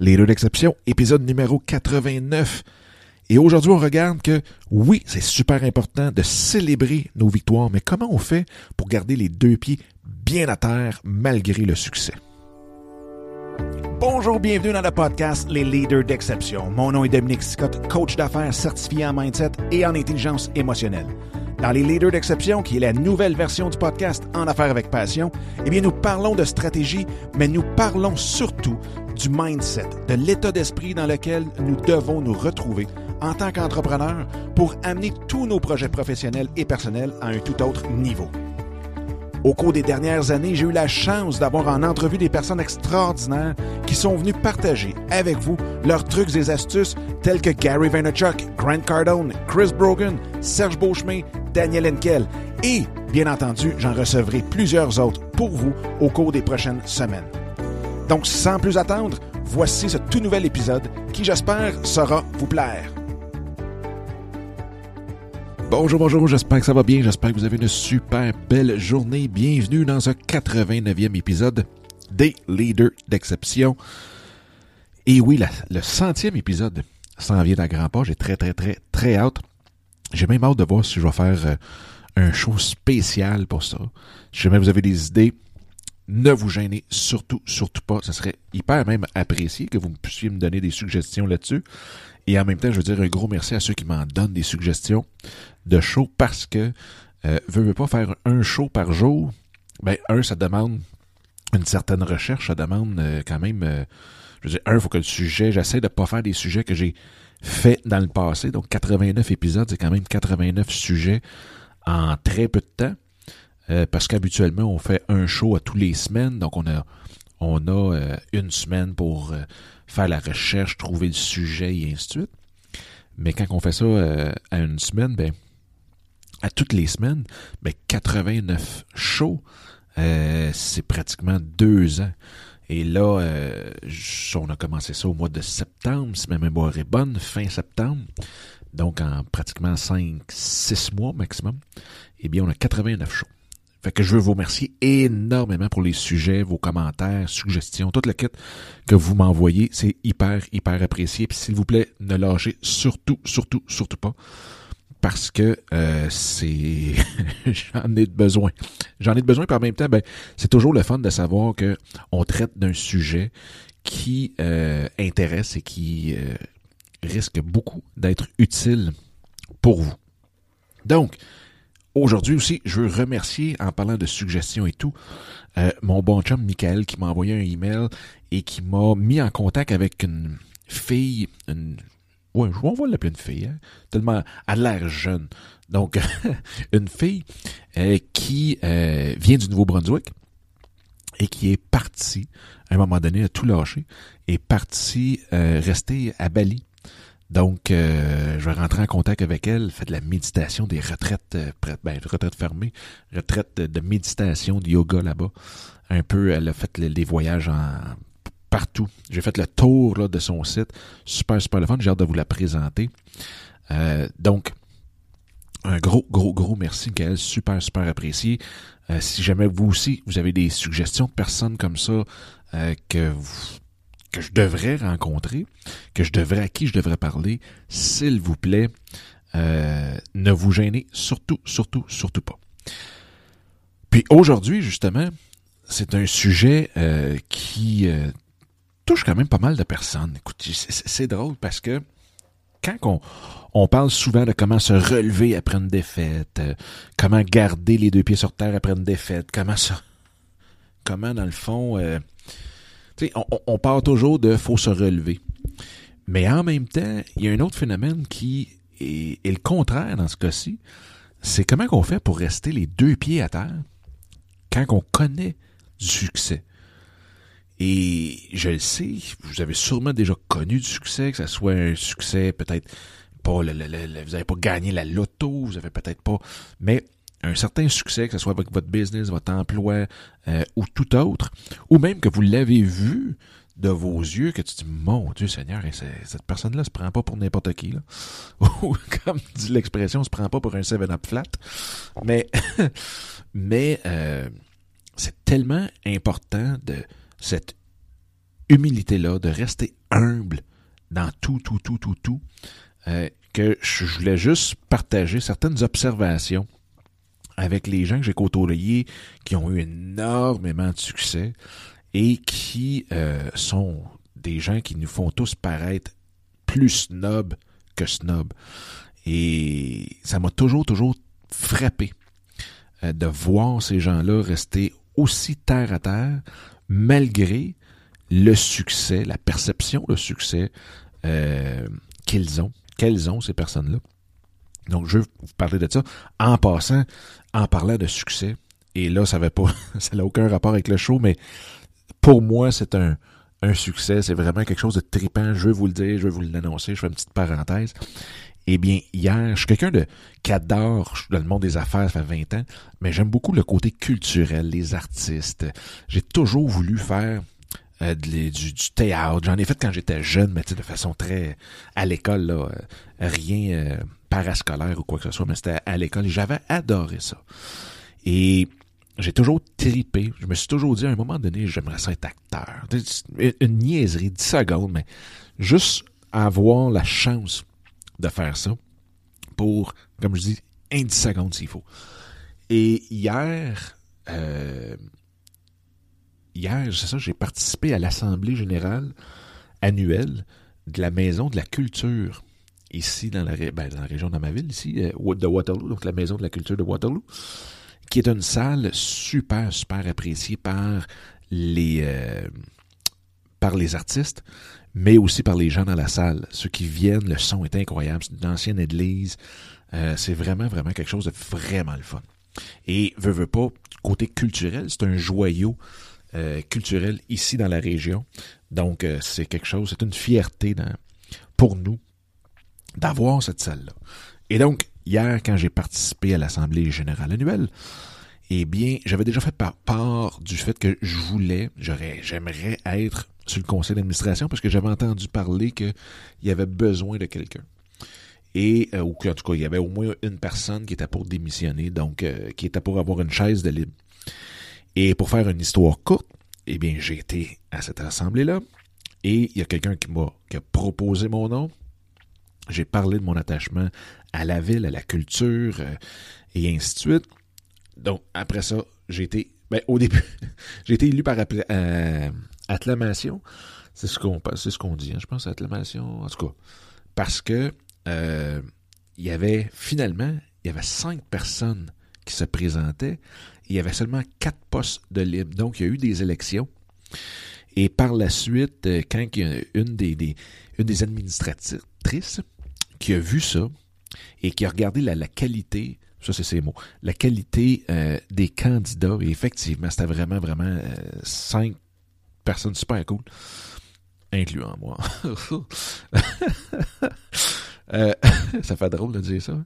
Les deux d'exception, épisode numéro 89. Et aujourd'hui, on regarde que oui, c'est super important de célébrer nos victoires, mais comment on fait pour garder les deux pieds bien à terre malgré le succès? Bonjour, bienvenue dans le podcast Les Leaders d'exception. Mon nom est Dominique Scott, coach d'affaires certifié en mindset et en intelligence émotionnelle. Dans les Leaders d'exception, qui est la nouvelle version du podcast En affaires avec passion, eh bien, nous parlons de stratégie, mais nous parlons surtout du mindset, de l'état d'esprit dans lequel nous devons nous retrouver en tant qu'entrepreneurs pour amener tous nos projets professionnels et personnels à un tout autre niveau. Au cours des dernières années, j'ai eu la chance d'avoir en entrevue des personnes extraordinaires qui sont venues partager avec vous leurs trucs et astuces tels que Gary Vaynerchuk, Grant Cardone, Chris Brogan, Serge Beauchemin, Daniel Henkel et, bien entendu, j'en recevrai plusieurs autres pour vous au cours des prochaines semaines. Donc, sans plus attendre, voici ce tout nouvel épisode qui, j'espère, saura vous plaire. Bonjour, bonjour, j'espère que ça va bien, j'espère que vous avez une super belle journée. Bienvenue dans ce 89e épisode des Leaders d'exception. Et oui, le centième épisode s'en vient à grands pas, j'ai très très très très hâte. J'ai même hâte de voir si je vais faire euh, un show spécial pour ça. Si jamais vous avez des idées, ne vous gênez surtout, surtout pas. Ce serait hyper même apprécié que vous puissiez me donner des suggestions là-dessus. Et en même temps, je veux dire un gros merci à ceux qui m'en donnent des suggestions de show parce que euh, veux, pas faire un show par jour. Ben, un, ça demande une certaine recherche, ça demande euh, quand même. Euh, je veux dire, un, faut que le sujet, j'essaie de pas faire des sujets que j'ai fait dans le passé. Donc 89 épisodes, c'est quand même 89 sujets en très peu de temps. Euh, parce qu'habituellement, on fait un show à tous les semaines. Donc on a on a une semaine pour faire la recherche, trouver le sujet et ainsi de suite. Mais quand on fait ça euh, à une semaine, ben, à toutes les semaines, ben 89 shows, euh, c'est pratiquement deux ans. Et là, euh, on a commencé ça au mois de septembre, si ma mémoire est bonne, fin septembre. Donc en pratiquement 5, 6 mois maximum, eh bien, on a 89 shows. Fait que je veux vous remercier énormément pour les sujets, vos commentaires, suggestions, toute la quête que vous m'envoyez. C'est hyper, hyper apprécié. Puis s'il vous plaît, ne lâchez surtout, surtout, surtout pas. Parce que euh, c'est j'en ai besoin. J'en ai besoin, par en même temps, ben, c'est toujours le fun de savoir que on traite d'un sujet qui euh, intéresse et qui euh, risque beaucoup d'être utile pour vous. Donc, Aujourd'hui aussi, je veux remercier, en parlant de suggestions et tout, euh, mon bon chum Michael qui m'a envoyé un email et qui m'a mis en contact avec une fille, une, ouais, on va l'appeler une fille, hein, tellement à l'air jeune. Donc, une fille euh, qui euh, vient du Nouveau-Brunswick et qui est partie, à un moment donné, a tout lâché, est partie rester à Bali donc, euh, je vais rentrer en contact avec elle, fait de la méditation, des retraites, euh, ben, retraites fermées, retraites de, méditation, de yoga là-bas. Un peu, elle a fait des voyages partout. J'ai fait le tour de son site. Super, super le fun. J'ai hâte de vous la présenter. Euh, donc, un gros, gros, gros merci, Gaël. Super, super apprécié. si jamais vous aussi, vous avez des suggestions de personnes comme ça que vous que je devrais rencontrer, que je devrais à qui je devrais parler, s'il vous plaît, euh, ne vous gênez surtout, surtout, surtout pas. Puis aujourd'hui, justement, c'est un sujet euh, qui euh, touche quand même pas mal de personnes. Écoutez, c'est drôle parce que quand on, on, parle souvent de comment se relever après une défaite, comment garder les deux pieds sur terre après une défaite, comment ça, comment dans le fond on, on, part toujours de faut se relever. Mais en même temps, il y a un autre phénomène qui est, le contraire dans ce cas-ci. C'est comment qu'on fait pour rester les deux pieds à terre quand on connaît du succès. Et je le sais, vous avez sûrement déjà connu du succès, que ce soit un succès peut-être pas, le, vous n'avez pas gagné la loto, vous avez peut-être pas, mais un certain succès, que ce soit avec votre business, votre emploi euh, ou tout autre, ou même que vous l'avez vu de vos yeux, que tu dis, mon Dieu Seigneur, et cette personne-là se prend pas pour n'importe qui. Ou comme dit l'expression, se prend pas pour un 7-up flat. Mais, mais euh, c'est tellement important de cette humilité-là, de rester humble dans tout, tout, tout, tout, tout, euh, que je voulais juste partager certaines observations avec les gens que j'ai côtoyés qui ont eu énormément de succès et qui euh, sont des gens qui nous font tous paraître plus snob que snob. Et ça m'a toujours, toujours frappé euh, de voir ces gens-là rester aussi terre à terre malgré le succès, la perception de succès euh, qu'ils ont, qu'elles ont, ces personnes-là. Donc, je vais vous parler de ça en passant, en parlant de succès. Et là, ça n'a pas, ça n'a aucun rapport avec le show, mais pour moi, c'est un, un succès. C'est vraiment quelque chose de tripant. Je veux vous le dire, je veux vous l'annoncer. Je fais une petite parenthèse. Eh bien, hier, je suis quelqu'un de qui adore dans le monde des affaires, ça fait 20 ans, mais j'aime beaucoup le côté culturel, les artistes. J'ai toujours voulu faire euh, du, du, théâtre. J'en ai fait quand j'étais jeune, mais de façon très à l'école, là, euh, rien euh, parascolaire ou quoi que ce soit, mais c'était à l'école et j'avais adoré ça. Et j'ai toujours tripé. Je me suis toujours dit à un moment donné, j'aimerais ça être acteur. Une niaiserie, 10 secondes, mais juste avoir la chance de faire ça pour, comme je dis, un 10 secondes s'il faut. Et hier, euh, hier, c'est ça, j'ai participé à l'Assemblée générale annuelle de la Maison de la Culture, ici dans la, ben, dans la région de ma ville, ici, euh, de Waterloo, donc la Maison de la Culture de Waterloo, qui est une salle super, super appréciée par les, euh, par les artistes, mais aussi par les gens dans la salle. Ceux qui viennent, le son est incroyable. C'est une ancienne église. Euh, c'est vraiment, vraiment quelque chose de vraiment le fun. Et veut pas, côté culturel, c'est un joyau culturel ici dans la région. Donc, c'est quelque chose, c'est une fierté pour nous d'avoir cette salle-là. Et donc, hier, quand j'ai participé à l'Assemblée générale annuelle, eh bien, j'avais déjà fait part du fait que je voulais, j'aimerais être sur le conseil d'administration parce que j'avais entendu parler qu'il y avait besoin de quelqu'un. Et, euh, ou en tout cas, il y avait au moins une personne qui était pour démissionner, donc euh, qui était pour avoir une chaise de libre. Et pour faire une histoire courte, eh bien, j'ai été à cette assemblée-là et il y a quelqu'un qui m'a proposé mon nom. J'ai parlé de mon attachement à la ville, à la culture euh, et ainsi de suite. Donc, après ça, j'ai été, ben, au début, j'ai été élu par euh, acclamation. C'est ce qu'on ce dit, hein, je pense, acclamation, en tout cas. Parce que euh, il y avait, finalement, il y avait cinq personnes qui se présentaient. il y avait seulement quatre postes de libre. Donc, il y a eu des élections. Et par la suite, quand une des, une des administratrices qui a vu ça et qui a regardé la, qualité ça, c'est ces mots. La qualité euh, des candidats. Et effectivement, c'était vraiment, vraiment euh, cinq personnes super cool, incluant moi. euh, ça fait drôle de dire ça.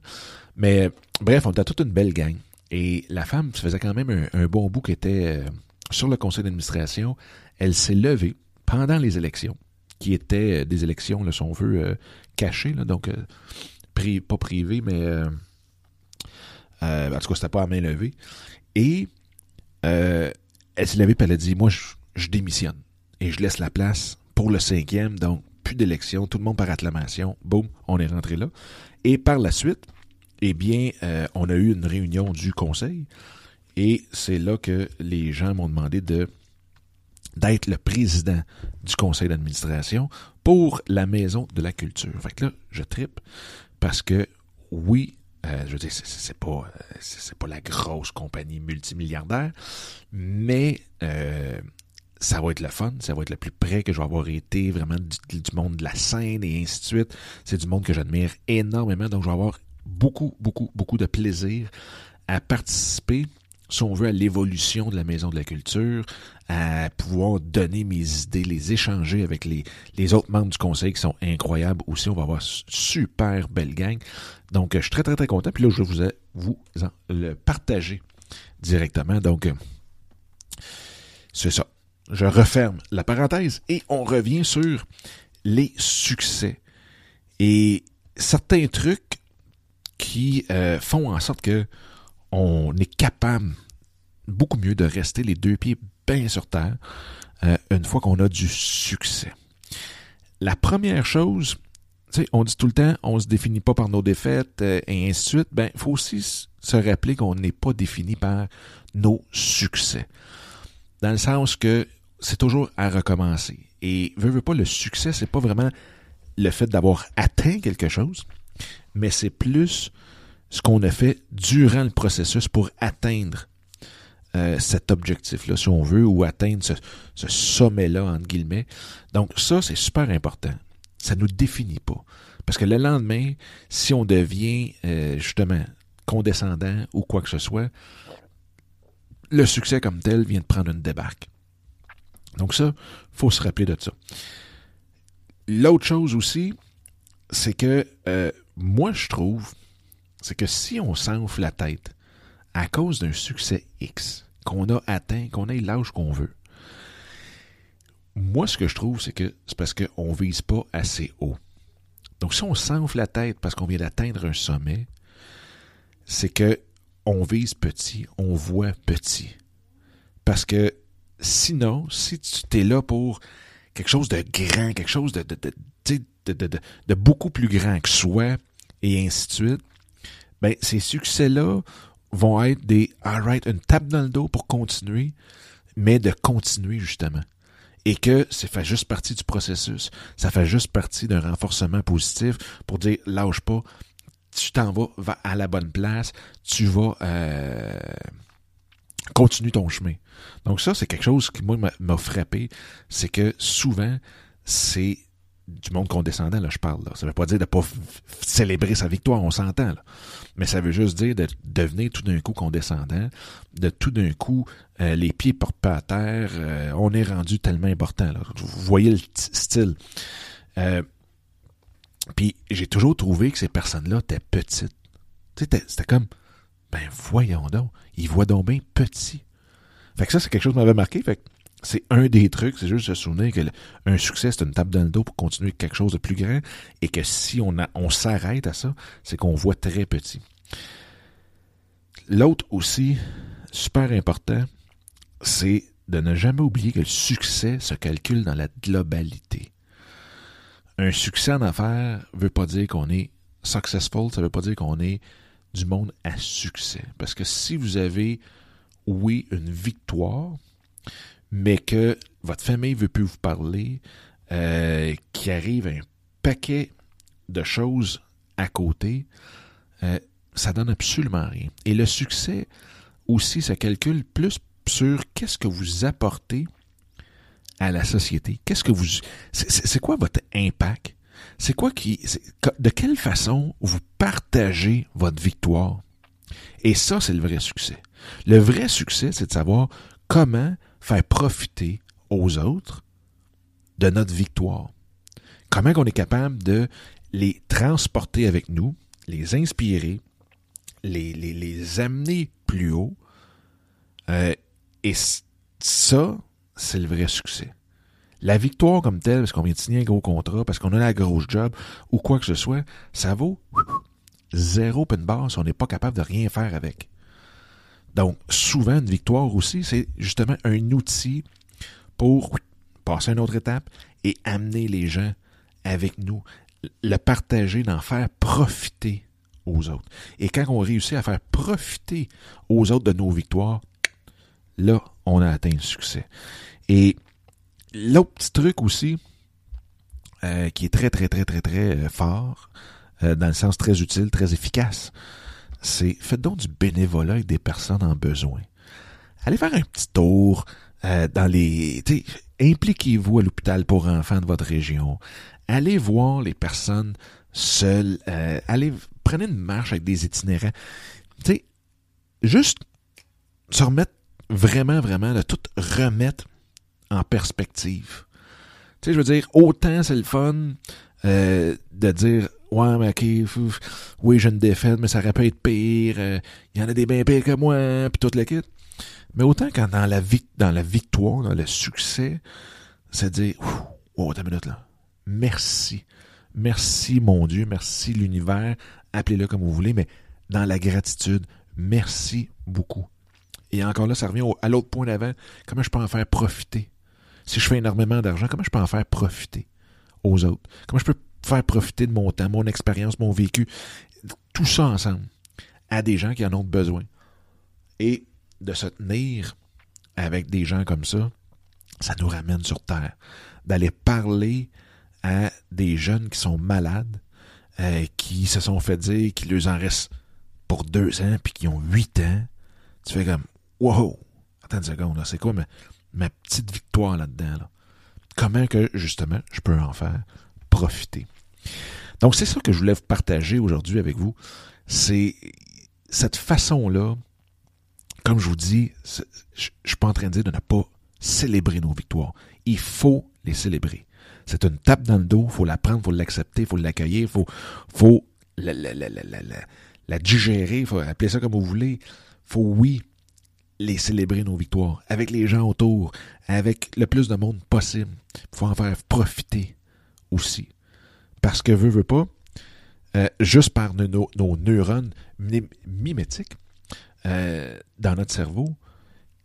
Mais bref, on était toute une belle gang. Et la femme se faisait quand même un, bon bout qui était sur le conseil d'administration. Elle s'est levée pendant les élections, qui étaient des élections, là, si on veut, cachées, là, donc pas privées, mais euh, en tout cas, c'était pas à main levée. Et euh, elle s'est levée et elle a dit Moi, je, démissionne. Et je laisse la place pour le cinquième, donc plus d'élection, tout le monde par acclamation. Boum, on est rentré là. Et par la suite, eh bien, euh, on a eu une réunion du conseil. Et c'est là que les gens m'ont demandé de d'être le président du conseil d'administration pour la maison de la culture. Fait que là, je tripe parce que oui, euh, je veux dire, c'est pas c'est pas la grosse compagnie multimilliardaire, mais euh, ça va être le fun, ça va être le plus près que je vais avoir été vraiment du, monde de la scène et ainsi de suite. C'est du monde que j'admire énormément, donc je vais avoir beaucoup, beaucoup, beaucoup de plaisir à participer si on veut, à l'évolution de la Maison de la Culture, à pouvoir donner mes idées, les échanger avec les, les autres membres du conseil qui sont incroyables aussi. On va avoir super belle gang. Donc, je suis très, très, très content. Puis là, je vais vous, vous le partager directement. Donc, c'est ça. Je referme la parenthèse et on revient sur les succès. Et certains trucs qui euh, font en sorte que on est capable beaucoup mieux de rester les deux pieds bien sur terre euh, une fois qu'on a du succès. La première chose, on dit tout le temps, on se définit pas par nos défaites euh, et ainsi de suite. Ben, faut aussi se rappeler qu'on n'est pas défini par nos succès. Dans le sens que c'est toujours à recommencer. Et veut, veut pas, le succès, c'est pas vraiment le fait d'avoir atteint quelque chose, mais c'est plus ce qu'on a fait durant le processus pour atteindre euh, cet objectif-là, si on veut, ou atteindre ce, sommet-là, entre guillemets. Donc ça, c'est super important. Ça nous définit pas. Parce que le lendemain, si on devient euh, justement condescendant ou quoi que ce soit, le succès comme tel vient de prendre une débarque. Donc ça, faut se rappeler de ça. L'autre chose aussi, c'est que euh, moi je trouve, c'est que si on s'enfle la tête à cause d'un succès X qu'on a atteint, qu'on ait l'âge qu'on veut, moi ce que je trouve, c'est que c'est parce qu'on ne vise pas assez haut. Donc si on s'enfle la tête parce qu'on vient d'atteindre un sommet, c'est que on vise petit, on voit petit. Parce que sinon, si tu es là pour quelque chose de grand, quelque chose de, de, beaucoup plus grand que soi, et ainsi de suite, ben, ces succès-là vont être des alright, une tape dans le dos pour continuer, mais de continuer justement. Et que ça fait juste partie du processus. Ça fait juste partie d'un renforcement positif pour dire lâche pas, tu t'en vas, va à la bonne place, tu vas euh, continue ton chemin. Donc ça, c'est quelque chose qui, moi, m'a frappé, c'est que souvent, c'est du monde condescendant, là, je parle. Là. Ça veut pas dire de pas célébrer sa victoire, on s'entend. Mais ça veut juste dire de devenir tout d'un coup condescendant, de tout d'un coup, euh, les pieds portent pas à terre, euh, on est rendu tellement important. Là. Vous voyez le style. Euh, puis j'ai toujours trouvé que ces personnes-là étaient petites. C'était comme, ben voyons donc, ils voient donc bien petit. Fait que ça, c'est quelque chose qui m'avait marqué. Fait c'est un des trucs, c'est juste se souvenir que un succès, c'est une table dans le dos pour continuer quelque chose de plus grand et que si on, on s'arrête à ça, c'est qu'on voit très petit. L'autre aussi, super important, c'est de ne jamais oublier que le succès se calcule dans la globalité. Un succès en affaires veut pas dire qu'on est successful, ça veut pas dire qu'on est du monde à succès. Parce que si vous avez, oui, une victoire, mais que votre famille veut plus vous parler, euh, qui arrive un paquet de choses à côté, euh, ça donne absolument rien. Et le succès aussi se calcule plus sur qu'est-ce que vous apportez à la société. Qu'est-ce que vous, c'est quoi votre impact? C'est quoi qui, de quelle façon vous partagez votre victoire? Et ça, c'est le vrai succès. Le vrai succès, c'est de savoir comment faire profiter aux autres de notre victoire. Comment on est capable de les transporter avec nous, les inspirer, les, amener plus haut? Euh, et ça, c'est le vrai succès. La victoire comme telle, parce qu'on vient de signer un gros contrat, parce qu'on a la grosse job, ou quoi que ce soit, ça vaut zéro pin barre si on n'est pas capable de rien faire avec. Donc, souvent, une victoire aussi, c'est justement un outil pour passer à une autre étape et amener les gens avec nous, le partager, d'en faire profiter aux autres. Et quand on réussit à faire profiter aux autres de nos victoires, là, on a atteint le succès. Et L'autre petit truc aussi, euh, qui est très, très, très, très, très euh, fort, euh, dans le sens très utile, très efficace, c'est faites donc du bénévolat avec des personnes en besoin. Allez faire un petit tour dans les... Impliquez-vous à l'hôpital pour enfants de votre région. Allez voir les personnes seules. allez, prenez une marche avec des itinérants. Tu juste se remettre vraiment, vraiment, de tout remettre en perspective. Tu je veux dire, autant c'est le fun euh, de dire Ouais, mais ok, oui, j'ai une défaite, mais ça aurait pu être pire. Euh, il y en a des bien pires que moi, puis toute l'équipe. Mais autant quand dans la, dans la victoire, dans le succès, c'est dire Oh, ta minute là. Merci. Merci, mon Dieu. Merci, l'univers. Appelez-le comme vous voulez, mais dans la gratitude, merci beaucoup. Et encore là, ça revient à l'autre point d'avant. Comment je peux en faire profiter? Si je fais énormément d'argent, comment je peux en faire profiter aux autres? Comment je peux faire profiter de mon temps, mon expérience, mon vécu? Tout ça ensemble à des gens qui en ont besoin. Et de se tenir avec des gens comme ça, ça nous ramène sur Terre. D'aller parler à des jeunes qui sont malades, euh, qui se sont fait dire qu'il leur en reste pour deux ans, puis qui ont huit ans. Tu fais comme, wow, attends une seconde, c'est quoi ma, ma, petite victoire là-dedans? Là? Comment que, justement, je peux en faire? Profiter? Donc, c'est ça que je voulais partager aujourd'hui avec vous. C'est cette façon-là, comme je vous dis, je ne suis pas en train de dire de ne pas célébrer nos victoires. Il faut les célébrer. C'est une tape dans le dos, il faut la prendre, il faut l'accepter, il faut l'accueillir, il faut, faut la, digérer, il faut appeler ça comme vous voulez. Il faut, oui, les célébrer nos victoires, avec les gens autour, avec le plus de monde possible. Il faut en faire profiter Parce que, veut, veut pas, euh, juste par nos, neurones mimétiques euh, dans notre cerveau,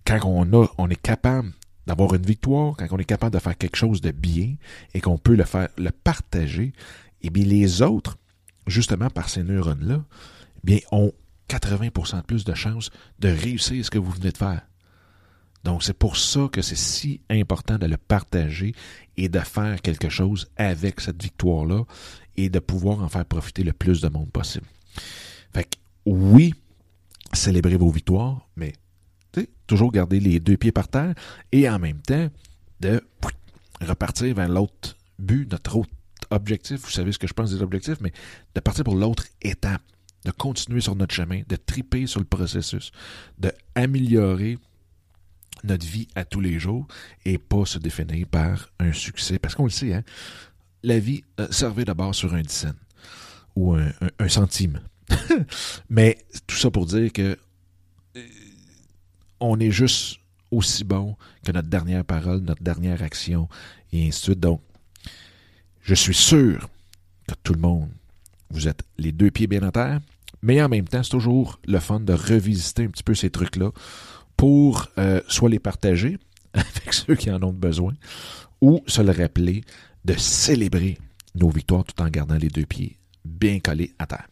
quand on est capable d'avoir une victoire, quand on est capable de faire quelque chose de bien et qu'on peut le faire, le partager, et eh bien les autres, justement par ces neurones-là, eh bien ont 80% de plus de chances de réussir ce que vous venez de faire. Donc c'est pour ça que c'est si important de le partager et de faire quelque chose avec cette victoire-là et de pouvoir en faire profiter le plus de monde possible. Fait que oui, célébrez vos victoires, mais toujours garder les deux pieds par terre et en même temps de repartir vers l'autre but, notre autre objectif. Vous savez ce que je pense des objectifs, mais de partir pour l'autre étape, de continuer sur notre chemin, de triper sur le processus, de notre vie à tous les jours et pas se définir par un succès. Parce qu'on le sait, hein, la vie euh, servait d'abord sur un dizaine ou un, centime. mais tout ça pour dire que on est juste aussi bon que notre dernière parole, notre dernière action, et ainsi de suite. Donc, je suis sûr que tout le monde, vous êtes les deux pieds bien en terre, mais en même temps, c'est toujours le fun de revisiter un petit peu ces trucs-là pour euh, soit les partager avec ceux qui en ont besoin, ou se le rappeler de célébrer nos victoires tout en gardant les deux pieds bien collés à terre.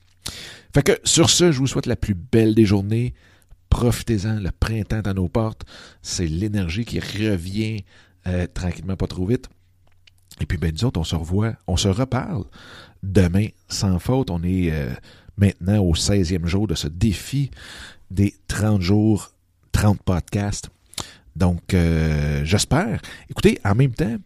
Fait que sur ce, je vous souhaite la plus belle des journées. Profitez-en, le printemps à nos portes. C'est l'énergie qui revient euh, tranquillement, pas trop vite. Et puis, ben, nous on se revoit, on se reparle demain sans faute. On est euh, maintenant au 16e jour de ce défi des 30 jours, 30 podcasts. Donc, euh, j'espère. Écoutez, en même temps,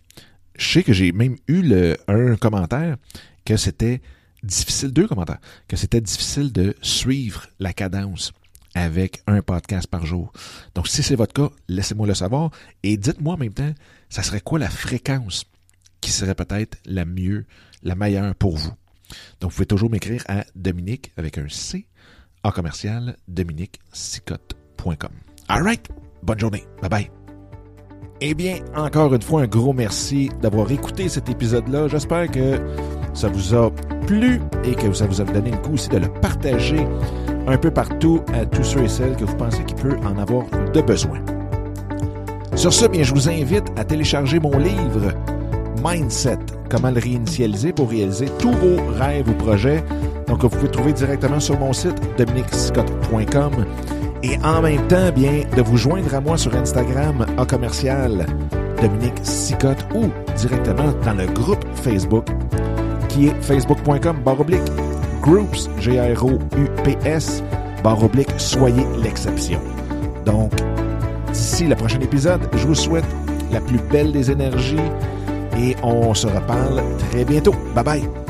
je sais que j'ai même eu le, un commentaire que c'était difficile, deux commentaires, que c'était difficile de suivre la cadence avec un podcast par jour. Donc, si c'est votre cas, laissez-moi le savoir et dites-moi en même temps, ça serait quoi la fréquence qui serait peut-être la mieux, la meilleure pour vous? Donc, vous pouvez toujours m'écrire à Dominique avec un C en commercial dominiquesicotte.com. All right. Bonne journée. Bye bye. Eh bien, encore une fois, un gros merci d'avoir écouté cet épisode-là. J'espère que ça vous a plu et que ça vous a donné le coup aussi de le partager un peu partout à tous ceux et celles que vous pensez qu'il peut en avoir de besoin. Sur ce, bien, je vous invite à télécharger mon livre Mindset, comment le réinitialiser pour réaliser tous vos rêves ou projets. Donc, vous pouvez le trouver directement sur mon site dominicscott.com et en même temps, bien, de vous joindre à moi sur Instagram à commercial Dominique Sicotte ou directement dans le groupe Facebook qui est facebook.com baroblique groups, G-R-O-U-P-S, barre oblique, soyez l'exception. Donc, d'ici le prochain épisode, je vous souhaite la plus belle des énergies et on se reparle très bientôt. Bye bye!